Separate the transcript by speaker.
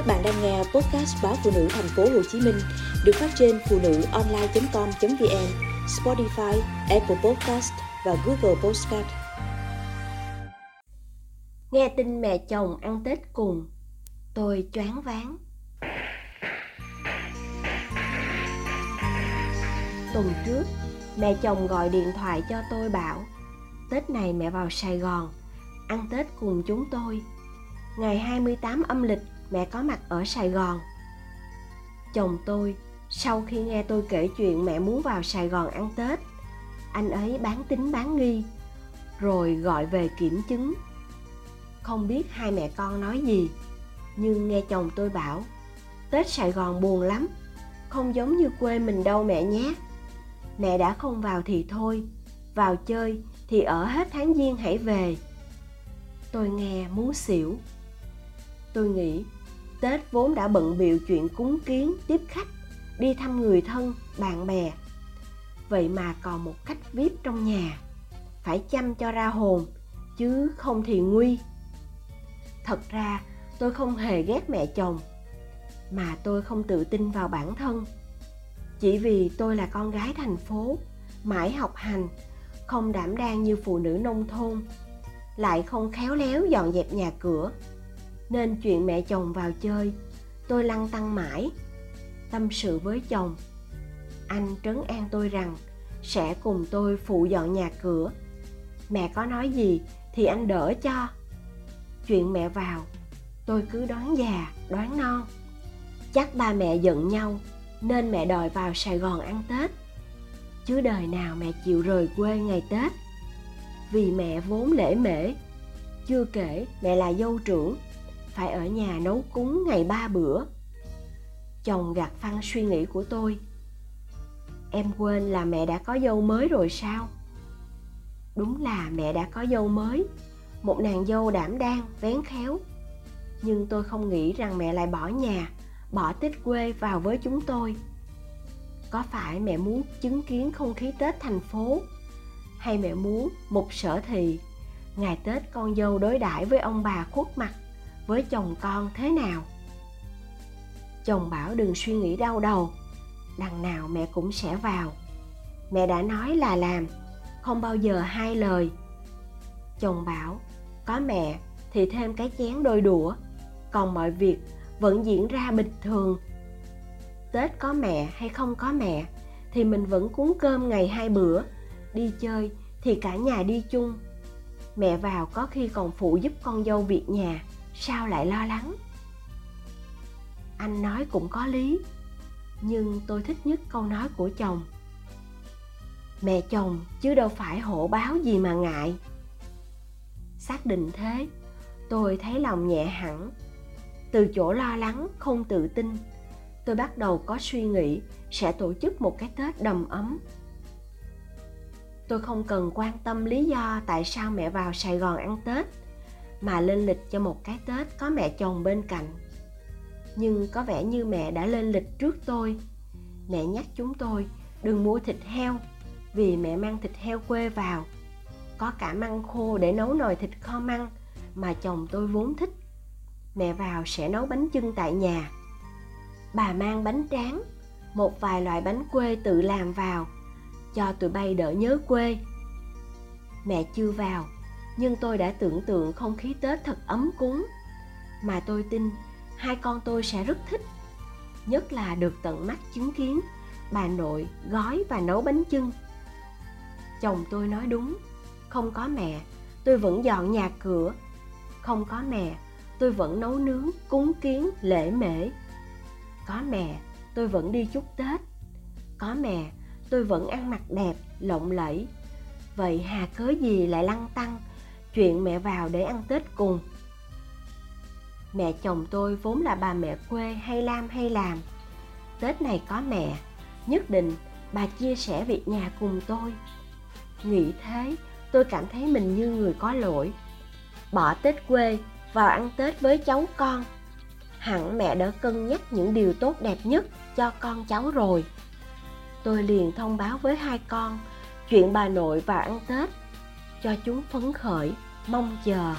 Speaker 1: Các bạn đang nghe podcast báo phụ nữ thành phố Hồ Chí Minh được phát trên phụ nữ online.com.vn, Spotify, Apple Podcast và Google Podcast.
Speaker 2: Nghe tin mẹ chồng ăn Tết cùng, tôi choáng váng. Tuần trước, mẹ chồng gọi điện thoại cho tôi bảo Tết này mẹ vào Sài Gòn, ăn Tết cùng chúng tôi. Ngày 28 âm lịch mẹ có mặt ở Sài Gòn. Chồng tôi, sau khi nghe tôi kể chuyện mẹ muốn vào Sài Gòn ăn Tết, anh ấy bán tính bán nghi, rồi gọi về kiểm chứng. Không biết hai mẹ con nói gì, nhưng nghe chồng tôi bảo, Tết Sài Gòn buồn lắm, không giống như quê mình đâu mẹ nhé. Mẹ đã không vào thì thôi, vào chơi thì ở hết tháng giêng hãy về. Tôi nghe muốn xỉu. Tôi nghĩ Tết vốn đã bận biệu chuyện cúng kiến, tiếp khách, đi thăm người thân, bạn bè. Vậy mà còn một khách VIP trong nhà, phải chăm cho ra hồn, chứ không thì nguy. Thật ra tôi không hề ghét mẹ chồng, mà tôi không tự tin vào bản thân. Chỉ vì tôi là con gái thành phố, mãi học hành, không đảm đang như phụ nữ nông thôn, lại không khéo léo dọn dẹp nhà cửa, nên chuyện mẹ chồng vào chơi. Tôi lăn tăng mãi, tâm sự với chồng. Anh trấn an tôi rằng sẽ cùng tôi phụ dọn nhà cửa. Mẹ có nói gì thì anh đỡ cho. Chuyện mẹ vào, tôi cứ đoán già, đoán non. Chắc ba mẹ giận nhau, nên mẹ đòi vào sài gòn ăn tết. Chứ đời nào mẹ chịu rời quê ngày tết. Vì mẹ vốn lễ mễ, chưa kể mẹ là dâu trưởng phải ở nhà nấu cúng ngày ba bữa. Chồng gạt phăng suy nghĩ của tôi. Em quên là mẹ đã có dâu mới rồi sao? Đúng là mẹ đã có dâu mới. Một nàng dâu đảm đang, vén khéo. Nhưng tôi không nghĩ rằng mẹ lại bỏ nhà, bỏ tích quê vào với chúng tôi. Có phải mẹ muốn chứng kiến không khí tết thành phố? Hay mẹ muốn một sở thị ngày tết con dâu đối đãi với ông bà khuất mặt? Với chồng con thế nào. Chồng bảo đừng suy nghĩ đau đầu, đằng nào mẹ cũng sẽ vào. Mẹ đã nói là làm, không bao giờ hai lời. Chồng bảo, có mẹ thì thêm cái chén đôi đũa, còn mọi việc vẫn diễn ra bình thường. Tết có mẹ hay không có mẹ thì mình vẫn cúng cơm ngày hai bữa, đi chơi thì cả nhà đi chung. Mẹ vào có khi còn phụ giúp con dâu việc nhà sao lại lo lắng? Anh nói cũng có lý, nhưng tôi thích nhất câu nói của chồng. Mẹ chồng chứ đâu phải hộ báo gì mà ngại. Xác định thế, tôi thấy lòng nhẹ hẳn. Từ chỗ lo lắng, không tự tin, tôi bắt đầu có suy nghĩ sẽ tổ chức một cái tết đầm ấm. Tôi không cần quan tâm lý do tại sao mẹ vào sài gòn ăn tết mà lên lịch cho một cái tết có mẹ chồng bên cạnh. Nhưng có vẻ như mẹ đã lên lịch trước tôi. Mẹ nhắc chúng tôi, đừng mua thịt heo, vì mẹ mang thịt heo quê vào. Có cả măng khô để nấu nồi thịt kho măng mà chồng tôi vốn thích. Mẹ vào sẽ nấu bánh chưng tại nhà. Bà mang bánh tráng, một vài loại bánh quê tự làm vào, cho tụi bay đỡ nhớ quê. Mẹ chưa vào nhưng tôi đã tưởng tượng không khí tết thật ấm cúng. Mà tôi tin hai con tôi sẽ rất thích. Nhất là được tận mắt chứng kiến bà nội gói và nấu bánh chưng. Chồng tôi nói đúng, không có mẹ, tôi vẫn dọn nhà cửa. Không có mẹ, tôi vẫn nấu nướng, cúng kiến, lễ mễ. Có mẹ, tôi vẫn đi chúc tết. Có mẹ, tôi vẫn ăn mặc đẹp, lộng lẫy. Vậy hà cớ gì lại lăng tăng? Chuyện mẹ vào để ăn tết cùng. Mẹ chồng tôi vốn là bà mẹ quê hay lam hay làm. Tết này có mẹ, nhất định bà chia sẻ việc nhà cùng tôi. Nghĩ thế, tôi cảm thấy mình như người có lỗi. Bỏ tết quê vào ăn tết với cháu con. Hẳn mẹ đã cân nhắc những điều tốt đẹp nhất cho con cháu rồi. Tôi liền thông báo với hai con chuyện bà nội vào ăn tết cho chúng phấn khởi mong chờ.